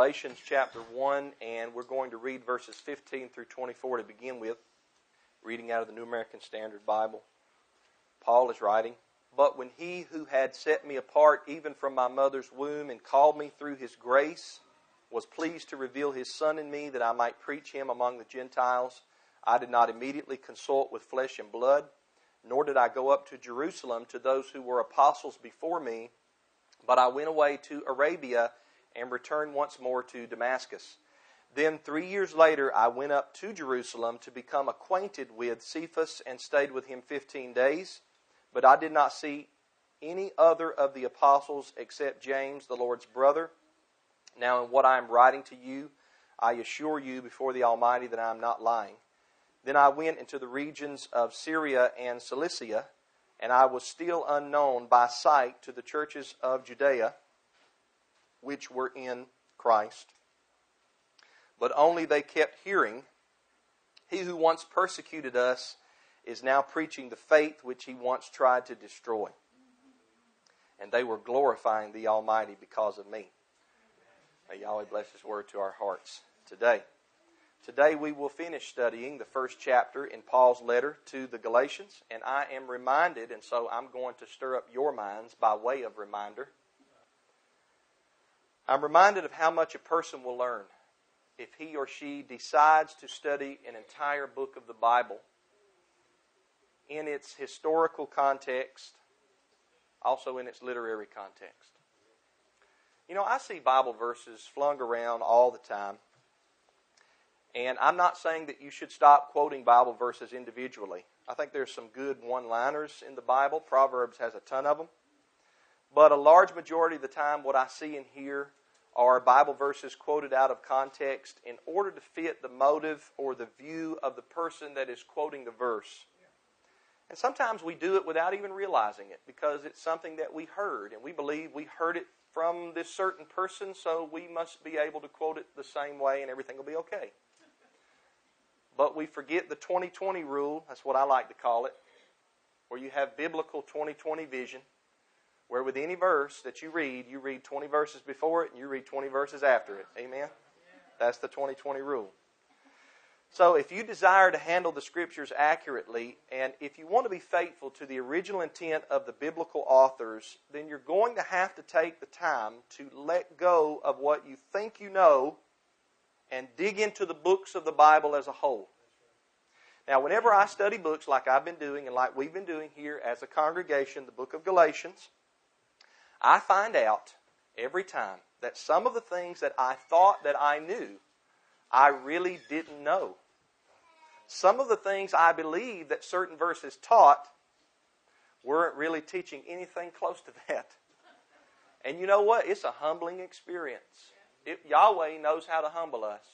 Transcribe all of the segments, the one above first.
Galatians chapter 1, and we're going to read verses 15 through 24 to begin with, reading out of the New American Standard Bible. Paul is writing, But when he who had set me apart even from my mother's womb and called me through his grace was pleased to reveal his Son in me that I might preach him among the Gentiles, I did not immediately consult with flesh and blood, nor did I go up to Jerusalem to those who were apostles before me, but I went away to Arabia and returned once more to Damascus. Then, three years later, I went up to Jerusalem to become acquainted with Cephas and stayed with him fifteen days. But I did not see any other of the apostles except James, the Lord's brother. Now, in what I am writing to you, I assure you before the Almighty that I am not lying. Then I went into the regions of Syria and Cilicia, and I was still unknown by sight to the churches of Judea which were in Christ. But only they kept hearing, He who once persecuted us is now preaching the faith which he once tried to destroy. And they were glorifying the Almighty because of me. May Yahweh bless His word to our hearts today. Today we will finish studying the first chapter in Paul's letter to the Galatians, and I am reminded, and so I'm going to stir up your minds by way of reminder I'm reminded of how much a person will learn if he or she decides to study an entire book of the Bible in its historical context, also in its literary context. You know, I see Bible verses flung around all the time. And I'm not saying that you should stop quoting Bible verses individually. I think there's some good one liners in the Bible. Proverbs has a ton of them. But a large majority of the time, what I see and hear are Bible verses quoted out of context in order to fit the motive or the view of the person that is quoting the verse. And sometimes we do it without even realizing it because it's something that we heard and we believe we heard it from this certain person, so we must be able to quote it the same way and everything will be okay. But we forget the 2020 rule, that's what I like to call it, where you have biblical 2020 vision where with any verse that you read, you read 20 verses before it and you read 20 verses after it. Amen? That's the 2020 rule. So, if you desire to handle the scriptures accurately, and if you want to be faithful to the original intent of the biblical authors, then you're going to have to take the time to let go of what you think you know and dig into the books of the Bible as a whole. Now, whenever I study books like I've been doing and like we've been doing here as a congregation, the book of Galatians, I find out every time that some of the things that I thought that I knew, I really didn't know. Some of the things I believe that certain verses taught weren't really teaching anything close to that. And you know what? It's a humbling experience. It, Yahweh knows how to humble us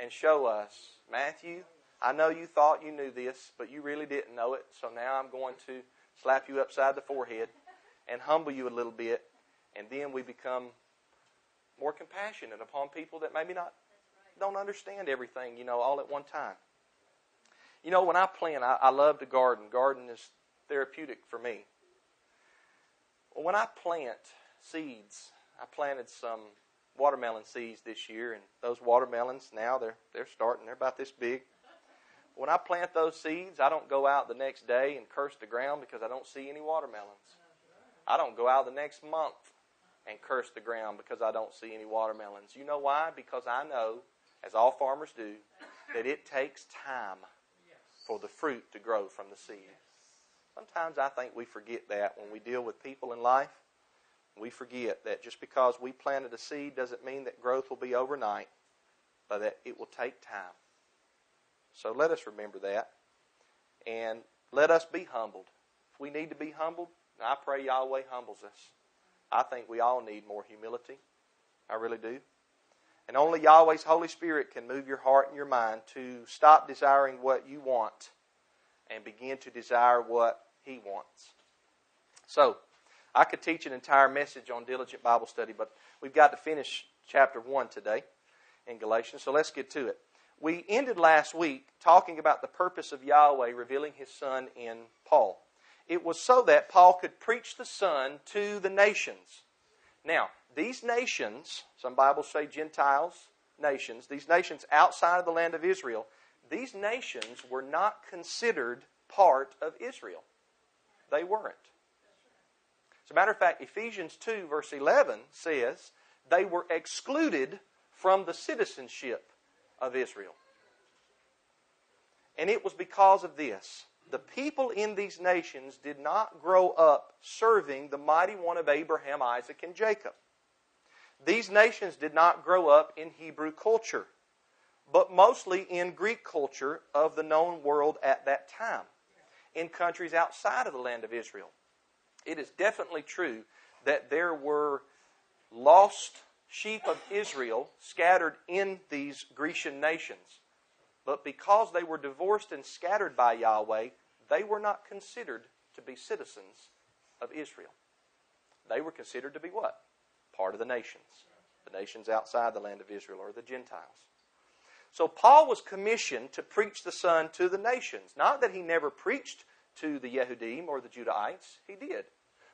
and show us. Matthew, I know you thought you knew this, but you really didn't know it, so now I'm going to slap you upside the forehead and humble you a little bit, and then we become more compassionate upon people that maybe not don't understand everything, you know, all at one time. You know, when I plant, I, I love to garden. Garden is therapeutic for me. When I plant seeds, I planted some watermelon seeds this year, and those watermelons now they're they're starting. They're about this big. When I plant those seeds, I don't go out the next day and curse the ground because I don't see any watermelons. I don't go out the next month and curse the ground because I don't see any watermelons. You know why? Because I know, as all farmers do, that it takes time for the fruit to grow from the seed. Sometimes I think we forget that when we deal with people in life. We forget that just because we planted a seed doesn't mean that growth will be overnight, but that it will take time. So let us remember that. And let us be humbled. If we need to be humbled, I pray Yahweh humbles us. I think we all need more humility. I really do. And only Yahweh's Holy Spirit can move your heart and your mind to stop desiring what you want and begin to desire what He wants. So, I could teach an entire message on diligent Bible study, but we've got to finish chapter 1 today in Galatians, so let's get to it. We ended last week talking about the purpose of Yahweh revealing His Son in Paul. It was so that Paul could preach the Son to the nations. Now, these nations, some Bibles say Gentiles, nations, these nations outside of the land of Israel, these nations were not considered part of Israel. They weren't. As a matter of fact, Ephesians 2, verse 11 says they were excluded from the citizenship of Israel. And it was because of this. The people in these nations did not grow up serving the mighty one of Abraham, Isaac, and Jacob. These nations did not grow up in Hebrew culture, but mostly in Greek culture of the known world at that time, in countries outside of the land of Israel. It is definitely true that there were lost sheep of Israel scattered in these Grecian nations. But because they were divorced and scattered by Yahweh, they were not considered to be citizens of Israel. They were considered to be what? Part of the nations. The nations outside the land of Israel or the Gentiles. So Paul was commissioned to preach the Son to the nations. Not that he never preached to the Yehudim or the Judahites, he did.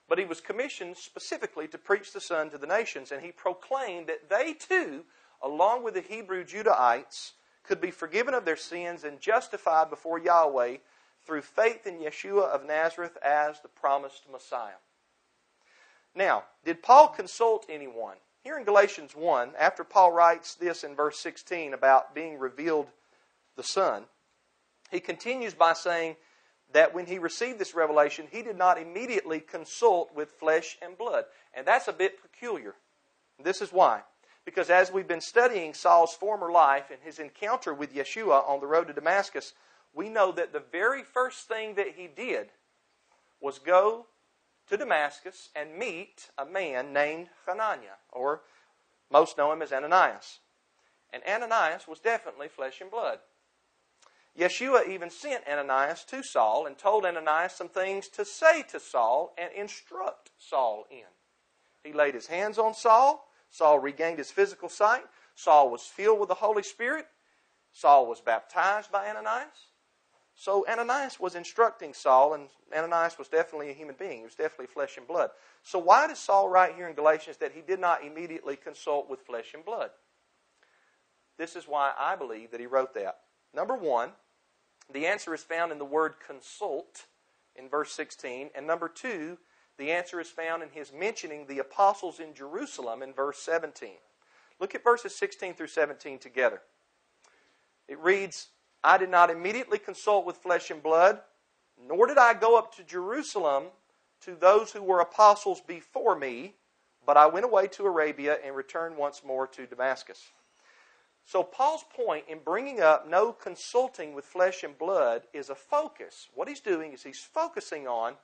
But he was commissioned specifically to preach the Son to the nations, and he proclaimed that they too, along with the Hebrew Judahites, could be forgiven of their sins and justified before Yahweh through faith in Yeshua of Nazareth as the promised Messiah. Now, did Paul consult anyone? Here in Galatians 1, after Paul writes this in verse 16 about being revealed the Son, he continues by saying that when he received this revelation, he did not immediately consult with flesh and blood. And that's a bit peculiar. This is why. Because as we've been studying Saul's former life and his encounter with Yeshua on the road to Damascus, we know that the very first thing that he did was go to Damascus and meet a man named Hananiah, or most know him as Ananias. And Ananias was definitely flesh and blood. Yeshua even sent Ananias to Saul and told Ananias some things to say to Saul and instruct Saul in. He laid his hands on Saul. Saul regained his physical sight. Saul was filled with the Holy Spirit. Saul was baptized by Ananias. So Ananias was instructing Saul, and Ananias was definitely a human being. He was definitely flesh and blood. So why does Saul write here in Galatians that he did not immediately consult with flesh and blood? This is why I believe that he wrote that. Number one, the answer is found in the word consult in verse 16. And number two, the answer is found in his mentioning the apostles in Jerusalem in verse 17. Look at verses 16 through 17 together. It reads, I did not immediately consult with flesh and blood, nor did I go up to Jerusalem to those who were apostles before me, but I went away to Arabia and returned once more to Damascus. So, Paul's point in bringing up no consulting with flesh and blood is a focus. What he's doing is he's focusing on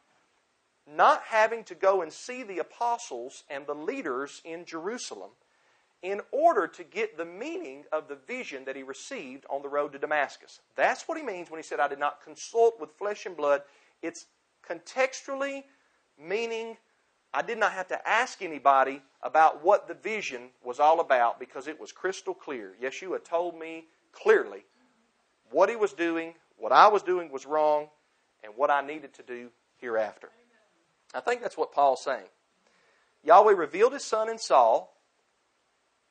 not having to go and see the apostles and the leaders in Jerusalem in order to get the meaning of the vision that he received on the road to Damascus. That's what he means when he said, I did not consult with flesh and blood. It's contextually meaning I did not have to ask anybody about what the vision was all about because it was crystal clear. Yeshua told me clearly what he was doing, what I was doing was wrong, and what I needed to do hereafter. I think that's what Paul's saying. Yahweh revealed his son in Saul,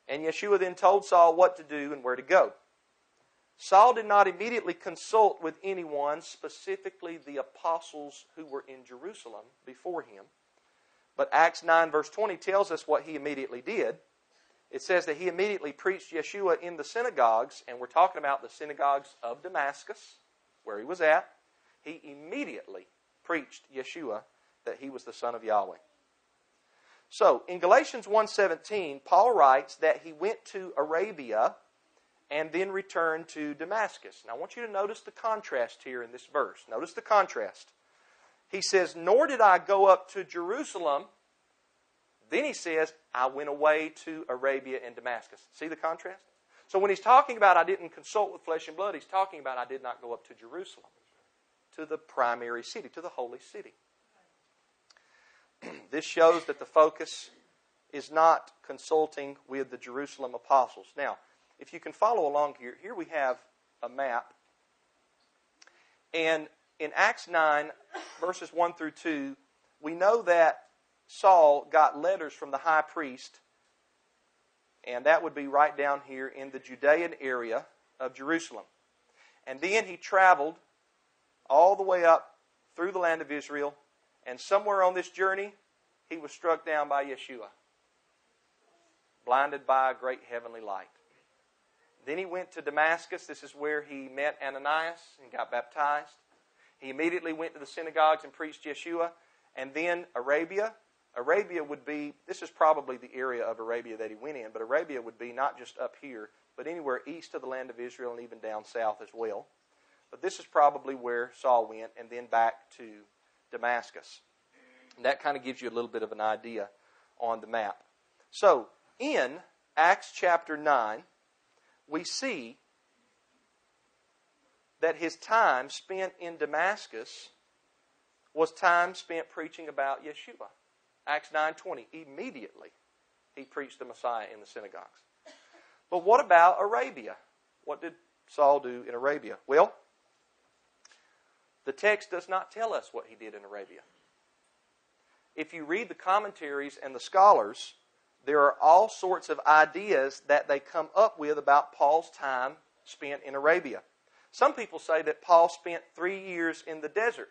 and Yeshua then told Saul what to do and where to go. Saul did not immediately consult with anyone, specifically the apostles who were in Jerusalem before him. But Acts 9, verse 20 tells us what he immediately did. It says that he immediately preached Yeshua in the synagogues, and we're talking about the synagogues of Damascus, where he was at. He immediately preached Yeshua that he was the Son of Yahweh. So, in Galatians 1:17, Paul writes that he went to Arabia and then returned to Damascus. Now, I want you to notice the contrast here in this verse. Notice the contrast. He says, Nor did I go up to Jerusalem. Then he says, I went away to Arabia and Damascus. See the contrast? So when he's talking about I didn't consult with flesh and blood, he's talking about I did not go up to Jerusalem, to the primary city, to the holy city. this shows that the focus is not consulting with the Jerusalem apostles. Now, if you can follow along here, here we have a map. And in Acts 9, verses 1 through 2, we know that Saul got letters from the high priest, and that would be right down here in the Judean area of Jerusalem. And then he traveled all the way up through the land of Israel, and somewhere on this journey, he was struck down by Yeshua, blinded by a great heavenly light. Then he went to Damascus. This is where he met Ananias and got baptized. He immediately went to the synagogues and preached Yeshua. And then Arabia. Arabia would be, this is probably the area of Arabia that he went in, but Arabia would be not just up here, but anywhere east of the land of Israel and even down south as well. But this is probably where Saul went, and then back to Damascus. And that kind of gives you a little bit of an idea on the map. So, in Acts chapter 9, we see that his time spent in Damascus was time spent preaching about Yeshua. Acts 9:20 immediately he preached the Messiah in the synagogues. But what about Arabia? What did Saul do in Arabia? Well, the text does not tell us what he did in Arabia. If you read the commentaries and the scholars, there are all sorts of ideas that they come up with about Paul's time spent in Arabia. Some people say that Paul spent three years in the desert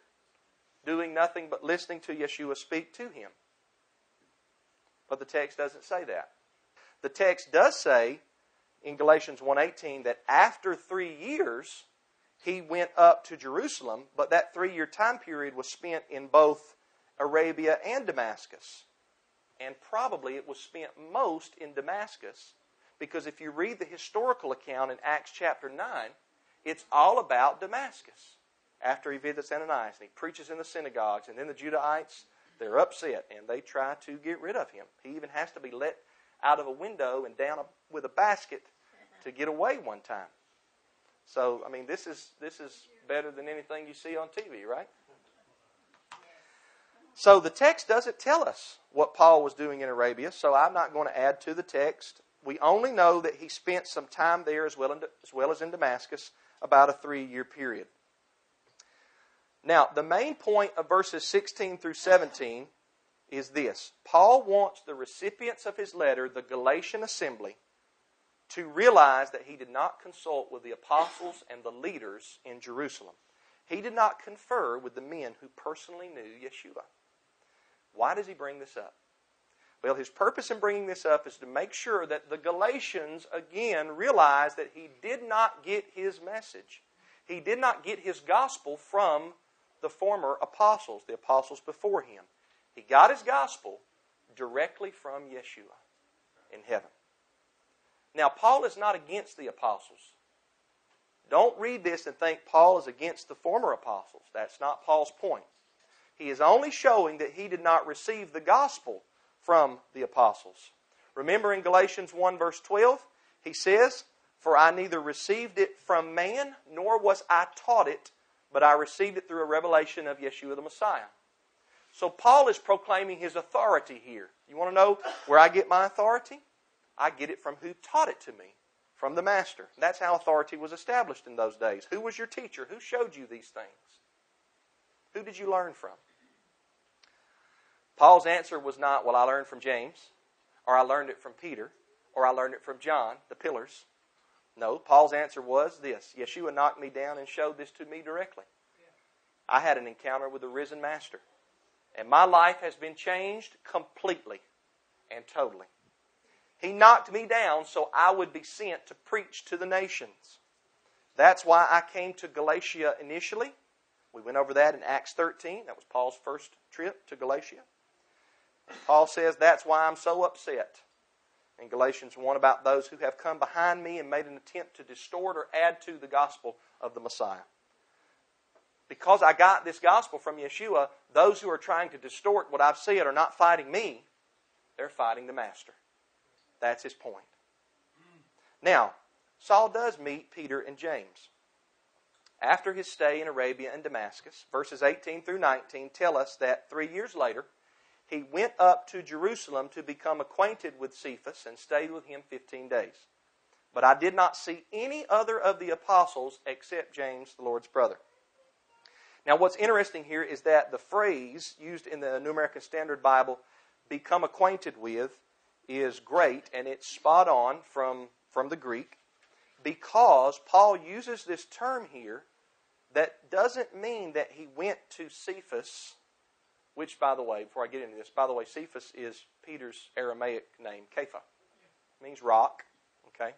doing nothing but listening to Yeshua speak to him. But the text doesn't say that. The text does say in Galatians 1:18 that after 3 years he went up to Jerusalem, but that 3-year time period was spent in both Arabia and Damascus. And probably it was spent most in Damascus because if you read the historical account in Acts chapter 9, it's all about Damascus. After he visits Ananias and he preaches in the synagogues, and then the Judahites, they're upset and they try to get rid of him. He even has to be let out of a window and down a, with a basket to get away one time. So, I mean, this is this is better than anything you see on TV, right? So the text doesn't tell us what Paul was doing in Arabia, so I'm not going to add to the text. We only know that he spent some time there as well, in, as, well as in Damascus, about a three year period. Now, the main point of verses 16 through 17 is this Paul wants the recipients of his letter, the Galatian assembly, to realize that he did not consult with the apostles and the leaders in Jerusalem. He did not confer with the men who personally knew Yeshua. Why does he bring this up? Well, his purpose in bringing this up is to make sure that the Galatians again realize that he did not get his message. He did not get his gospel from the former apostles, the apostles before him. He got his gospel directly from Yeshua in heaven. Now, Paul is not against the apostles. Don't read this and think Paul is against the former apostles. That's not Paul's point. He is only showing that he did not receive the gospel from the apostles. Remember in Galatians 1, verse 12, he says, For I neither received it from man, nor was I taught it, but I received it through a revelation of Yeshua the Messiah. So Paul is proclaiming his authority here. You want to know where I get my authority? I get it from who taught it to me, from the master. That's how authority was established in those days. Who was your teacher? Who showed you these things? Who did you learn from? Paul's answer was not, well, I learned from James, or I learned it from Peter, or I learned it from John, the pillars. No, Paul's answer was this Yeshua knocked me down and showed this to me directly. I had an encounter with the risen Master. And my life has been changed completely and totally. He knocked me down so I would be sent to preach to the nations. That's why I came to Galatia initially. We went over that in Acts 13. That was Paul's first trip to Galatia. Paul says that's why I'm so upset in Galatians 1 about those who have come behind me and made an attempt to distort or add to the gospel of the Messiah. Because I got this gospel from Yeshua, those who are trying to distort what I've said are not fighting me, they're fighting the Master. That's his point. Now, Saul does meet Peter and James. After his stay in Arabia and Damascus, verses 18 through 19 tell us that three years later, he went up to Jerusalem to become acquainted with Cephas and stayed with him 15 days. But I did not see any other of the apostles except James, the Lord's brother. Now, what's interesting here is that the phrase used in the New American Standard Bible become acquainted with is great, and it's spot on from, from the Greek because Paul uses this term here that doesn't mean that he went to Cephas, which, by the way, before I get into this, by the way, Cephas is Peter's Aramaic name, Kepha. It means rock, okay?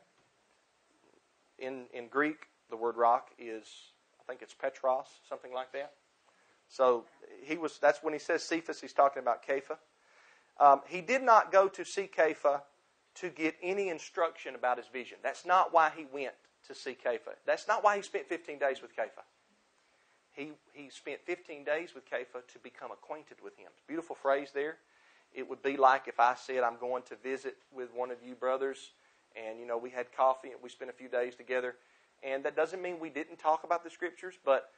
In, in Greek, the word rock is, I think it's Petros, something like that. So he was. That's when he says Cephas. He's talking about Kepha. Um, he did not go to see Kepha to get any instruction about his vision. That's not why he went to see Kepha. That's not why he spent 15 days with Kepha. He, he spent 15 days with Kepha to become acquainted with him. Beautiful phrase there. It would be like if I said, I'm going to visit with one of you brothers, and, you know, we had coffee and we spent a few days together. And that doesn't mean we didn't talk about the scriptures, but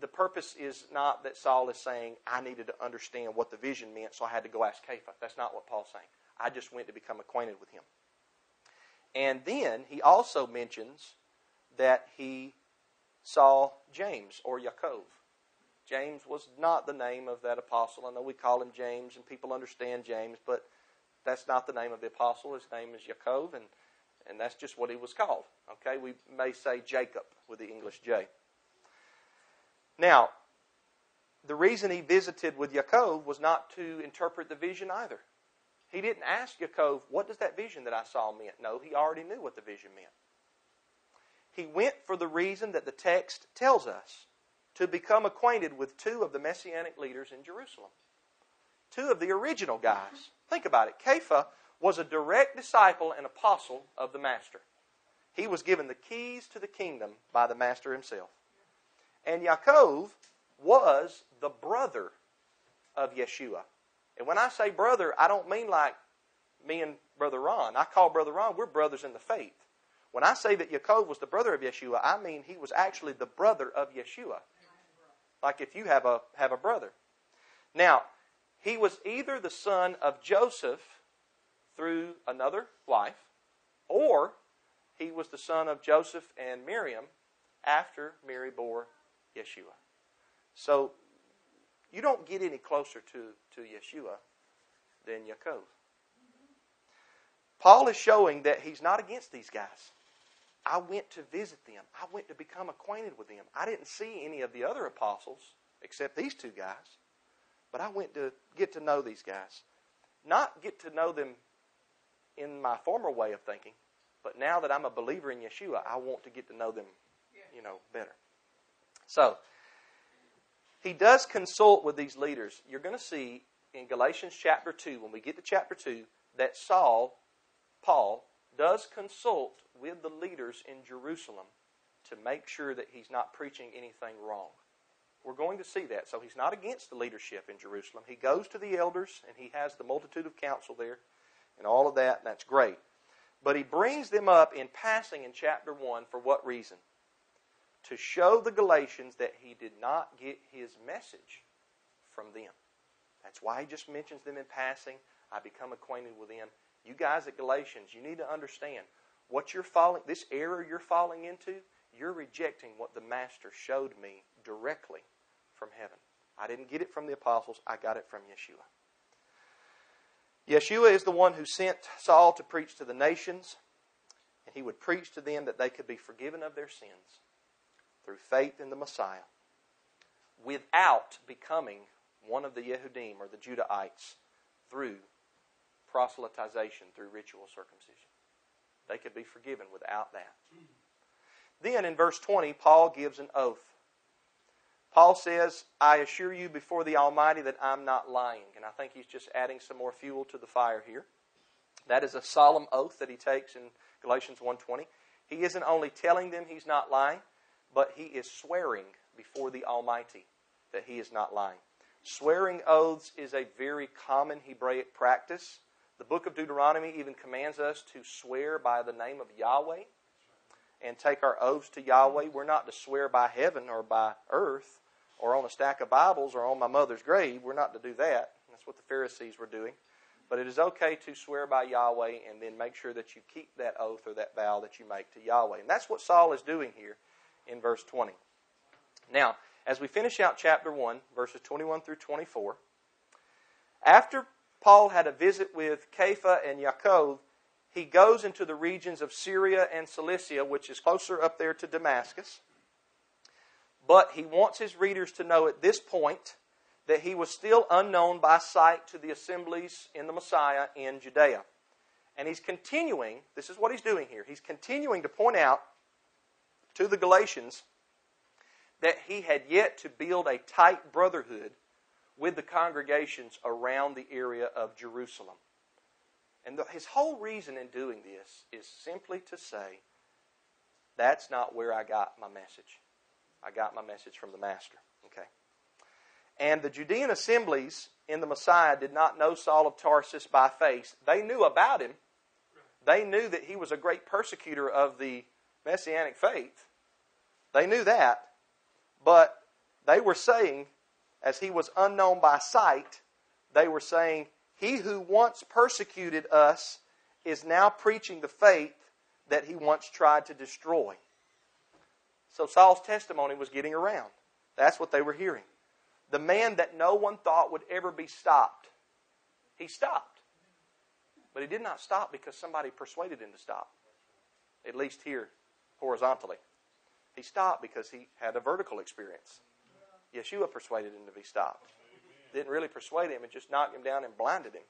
the purpose is not that Saul is saying, I needed to understand what the vision meant, so I had to go ask Kepha. That's not what Paul's saying. I just went to become acquainted with him. And then he also mentions that he saw James or Yaakov. James was not the name of that apostle. I know we call him James and people understand James, but that's not the name of the apostle. His name is Yaakov, and, and that's just what he was called. Okay, we may say Jacob with the English J. Now, the reason he visited with Yaakov was not to interpret the vision either. He didn't ask Yaakov, what does that vision that I saw mean? No, he already knew what the vision meant. He went for the reason that the text tells us to become acquainted with two of the messianic leaders in Jerusalem. Two of the original guys. Think about it. Kepha was a direct disciple and apostle of the Master. He was given the keys to the kingdom by the Master himself. And Yaakov was the brother of Yeshua. And when I say brother, I don't mean like me and Brother Ron. I call Brother Ron, we're brothers in the faith. When I say that Yaakov was the brother of Yeshua, I mean he was actually the brother of Yeshua. Like if you have a have a brother. Now, he was either the son of Joseph through another wife, or he was the son of Joseph and Miriam after Mary bore Yeshua. So you don't get any closer to, to Yeshua than Yaakov. Paul is showing that he's not against these guys. I went to visit them. I went to become acquainted with them. I didn't see any of the other apostles except these two guys, but I went to get to know these guys. Not get to know them in my former way of thinking, but now that I'm a believer in Yeshua, I want to get to know them, you know, better. So, he does consult with these leaders. You're going to see in Galatians chapter 2, when we get to chapter 2, that Saul, Paul, does consult with the leaders in Jerusalem to make sure that he's not preaching anything wrong. We're going to see that. So he's not against the leadership in Jerusalem. He goes to the elders and he has the multitude of counsel there and all of that, and that's great. But he brings them up in passing in chapter 1 for what reason? To show the Galatians that he did not get his message from them. That's why he just mentions them in passing. I become acquainted with them. You guys at Galatians, you need to understand what you're falling, this error you're falling into, you're rejecting what the Master showed me directly from heaven. I didn't get it from the apostles, I got it from Yeshua. Yeshua is the one who sent Saul to preach to the nations, and he would preach to them that they could be forgiven of their sins through faith in the Messiah without becoming one of the Yehudim or the Judahites through proselytization, through ritual circumcision. They could be forgiven without that. Then in verse 20, Paul gives an oath. Paul says, I assure you before the Almighty that I'm not lying. And I think he's just adding some more fuel to the fire here. That is a solemn oath that he takes in Galatians 1.20. He isn't only telling them he's not lying, but he is swearing before the Almighty that he is not lying. Swearing oaths is a very common Hebraic practice. The book of Deuteronomy even commands us to swear by the name of Yahweh and take our oaths to Yahweh. We're not to swear by heaven or by earth or on a stack of Bibles or on my mother's grave. We're not to do that. That's what the Pharisees were doing. But it is okay to swear by Yahweh and then make sure that you keep that oath or that vow that you make to Yahweh. And that's what Saul is doing here in verse 20. Now, as we finish out chapter 1, verses 21 through 24, after Paul had a visit with Kepha and Yaakov, he goes into the regions of Syria and Cilicia, which is closer up there to Damascus. But he wants his readers to know at this point that he was still unknown by sight to the assemblies in the Messiah in Judea. And he's continuing, this is what he's doing here. He's continuing to point out to the Galatians that he had yet to build a tight brotherhood with the congregations around the area of Jerusalem. And the, his whole reason in doing this is simply to say, that's not where I got my message. I got my message from the Master. Okay. And the Judean assemblies in the Messiah did not know Saul of Tarsus by face. They knew about him. They knew that he was a great persecutor of the Messianic faith. They knew that. But they were saying, as he was unknown by sight, they were saying, He who once persecuted us is now preaching the faith that he once tried to destroy. So Saul's testimony was getting around. That's what they were hearing. The man that no one thought would ever be stopped, he stopped. But he did not stop because somebody persuaded him to stop, at least here horizontally. He stopped because he had a vertical experience. Yeshua persuaded him to be stopped. Didn't really persuade him and just knocked him down and blinded him.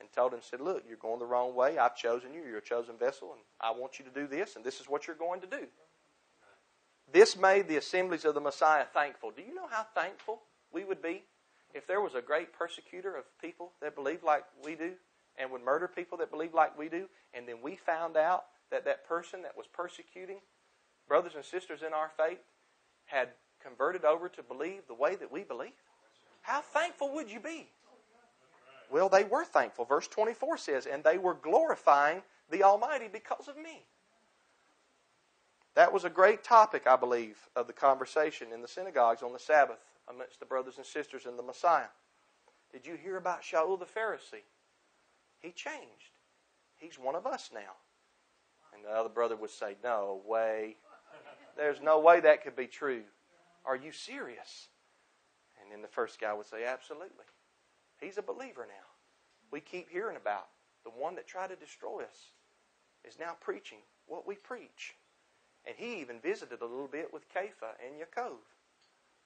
And told him, said, Look, you're going the wrong way. I've chosen you. You're a chosen vessel, and I want you to do this, and this is what you're going to do. This made the assemblies of the Messiah thankful. Do you know how thankful we would be if there was a great persecutor of people that believed like we do and would murder people that believe like we do, and then we found out that that person that was persecuting brothers and sisters in our faith had converted over to believe the way that we believe? How thankful would you be? Well, they were thankful. Verse 24 says, And they were glorifying the Almighty because of me. That was a great topic, I believe, of the conversation in the synagogues on the Sabbath amongst the brothers and sisters in the Messiah. Did you hear about Shaul the Pharisee? He changed. He's one of us now. And the other brother would say, No way. There's no way that could be true. Are you serious? And then the first guy would say, Absolutely. He's a believer now. We keep hearing about the one that tried to destroy us is now preaching what we preach. And he even visited a little bit with Kepha and Yaakov,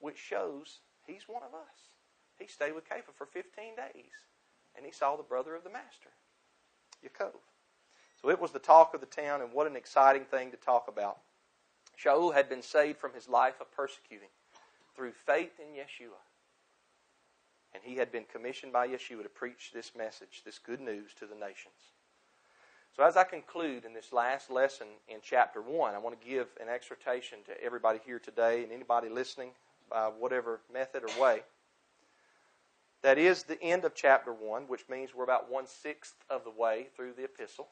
which shows he's one of us. He stayed with Kepha for 15 days, and he saw the brother of the master, Yaakov. So it was the talk of the town, and what an exciting thing to talk about. Shaul had been saved from his life of persecuting through faith in Yeshua. And he had been commissioned by Yeshua to preach this message, this good news to the nations. So, as I conclude in this last lesson in chapter 1, I want to give an exhortation to everybody here today and anybody listening by whatever method or way. That is the end of chapter 1, which means we're about one sixth of the way through the epistle.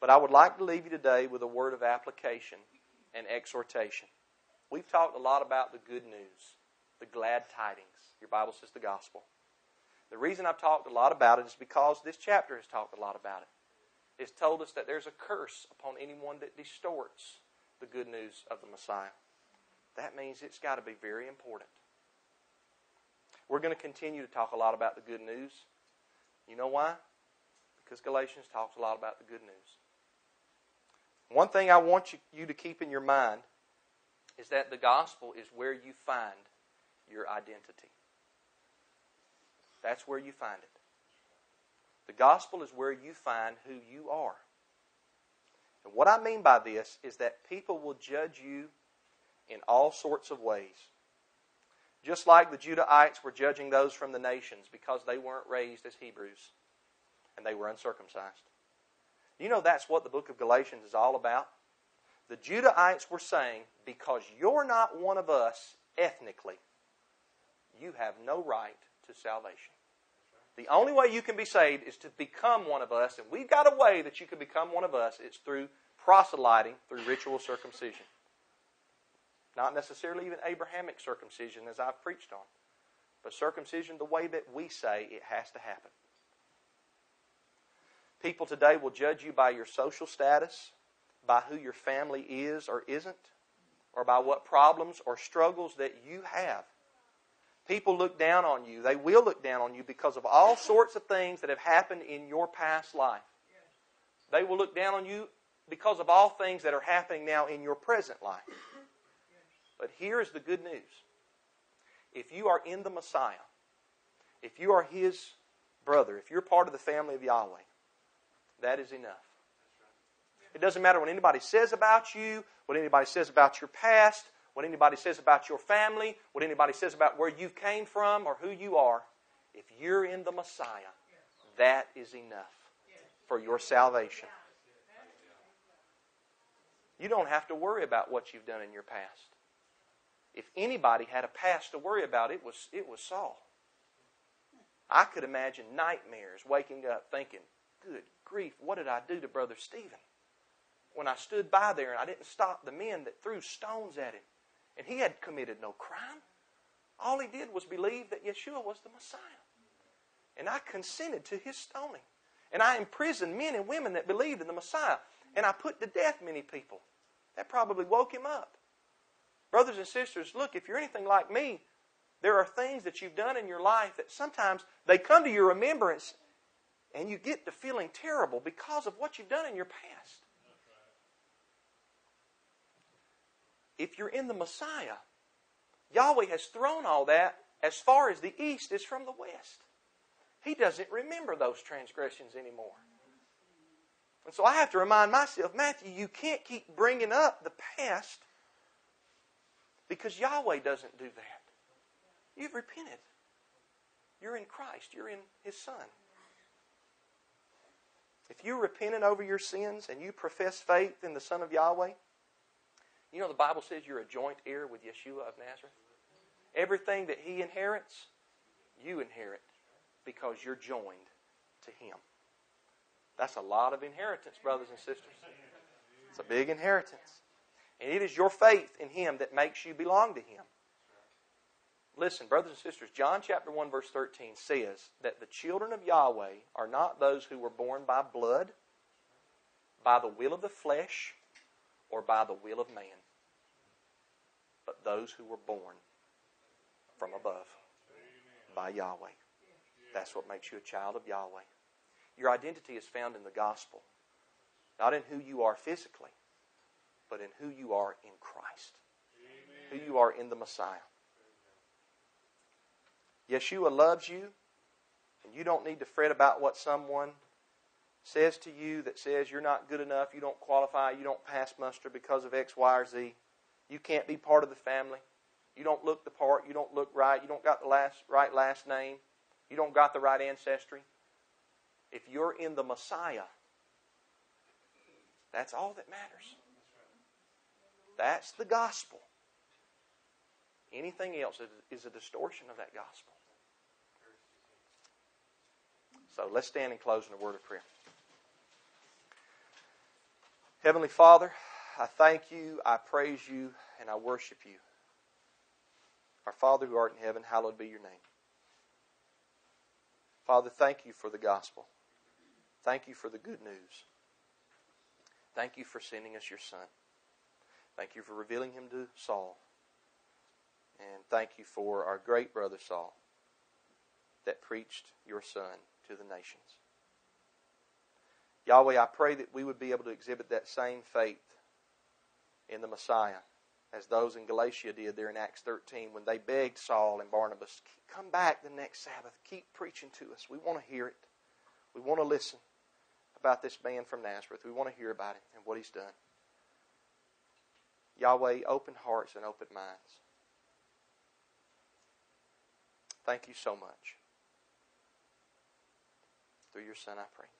But I would like to leave you today with a word of application and exhortation. We've talked a lot about the good news, the glad tidings. Your Bible says the gospel. The reason I've talked a lot about it is because this chapter has talked a lot about it. It's told us that there's a curse upon anyone that distorts the good news of the Messiah. That means it's got to be very important. We're going to continue to talk a lot about the good news. You know why? Because Galatians talks a lot about the good news. One thing I want you, you to keep in your mind is that the gospel is where you find your identity. That's where you find it. The gospel is where you find who you are. And what I mean by this is that people will judge you in all sorts of ways. Just like the Judahites were judging those from the nations because they weren't raised as Hebrews and they were uncircumcised. You know that's what the book of Galatians is all about? The Judahites were saying, because you're not one of us ethnically, you have no right to salvation. The only way you can be saved is to become one of us, and we've got a way that you can become one of us. It's through proselyting, through ritual circumcision. Not necessarily even Abrahamic circumcision, as I've preached on, but circumcision the way that we say it has to happen. People today will judge you by your social status, by who your family is or isn't, or by what problems or struggles that you have. People look down on you. They will look down on you because of all sorts of things that have happened in your past life. They will look down on you because of all things that are happening now in your present life. But here is the good news. If you are in the Messiah, if you are His brother, if you're part of the family of Yahweh, that is enough. It doesn't matter what anybody says about you, what anybody says about your past, what anybody says about your family, what anybody says about where you came from or who you are. If you're in the Messiah, that is enough for your salvation. You don't have to worry about what you've done in your past. If anybody had a past to worry about, it was, it was Saul. I could imagine nightmares waking up thinking, good grief, what did I do to Brother Stephen? When I stood by there and I didn't stop the men that threw stones at him. And he had committed no crime. All he did was believe that Yeshua was the Messiah. And I consented to his stoning. And I imprisoned men and women that believed in the Messiah. And I put to death many people. That probably woke him up. Brothers and sisters, look, if you're anything like me, there are things that you've done in your life that sometimes they come to your remembrance and you get to feeling terrible because of what you've done in your past. if you're in the Messiah, Yahweh has thrown all that as far as the east is from the west. He doesn't remember those transgressions anymore. And so I have to remind myself, Matthew, you can't keep bringing up the past because Yahweh doesn't do that. You've repented. You're in Christ, you're in His Son. If you're repenting over your sins and you profess faith in the Son of Yahweh, you know, the Bible says you're a joint heir with Yeshua of Nazareth. Everything that he inherits, you inherit because you're joined to him. That's a lot of inheritance, brothers and sisters. It's a big inheritance. And it is your faith in him that makes you belong to him. Listen, brothers and sisters, John chapter 1 verse 13 says that the children of Yahweh are not those who were born by blood, by the will of the flesh, or by the will of man, but those who were born from above by Yahweh. That's what makes you a child of Yahweh. Your identity is found in the gospel, not in who you are physically, but in who you are in Christ, who you are in the Messiah. Yeshua loves you, and you don't need to fret about what someone says to you that says you're not good enough, you don't qualify, you don't pass muster because of X, Y, or Z, you can't be part of the family, you don't look the part, you don't look right, you don't got the last right last name, you don't got the right ancestry. If you're in the Messiah, that's all that matters. That's the gospel. Anything else is a distortion of that gospel. So let's stand and close in a word of prayer. Heavenly Father, I thank you, I praise you, and I worship you. Our Father who art in heaven, hallowed be your name. Father, thank you for the gospel. Thank you for the good news. Thank you for sending us your Son. Thank you for revealing him to Saul. And thank you for our great brother Saul that preached your Son to the nations. Yahweh, I pray that we would be able to exhibit that same faith in the Messiah as those in Galatia did there in Acts 13 when they begged Saul and Barnabas, come back the next Sabbath, keep preaching to us. We want to hear it. We want to listen about this man from Nazareth. We want to hear about him and what he's done. Yahweh, open hearts and open minds. Thank you so much. Through your Son, I pray.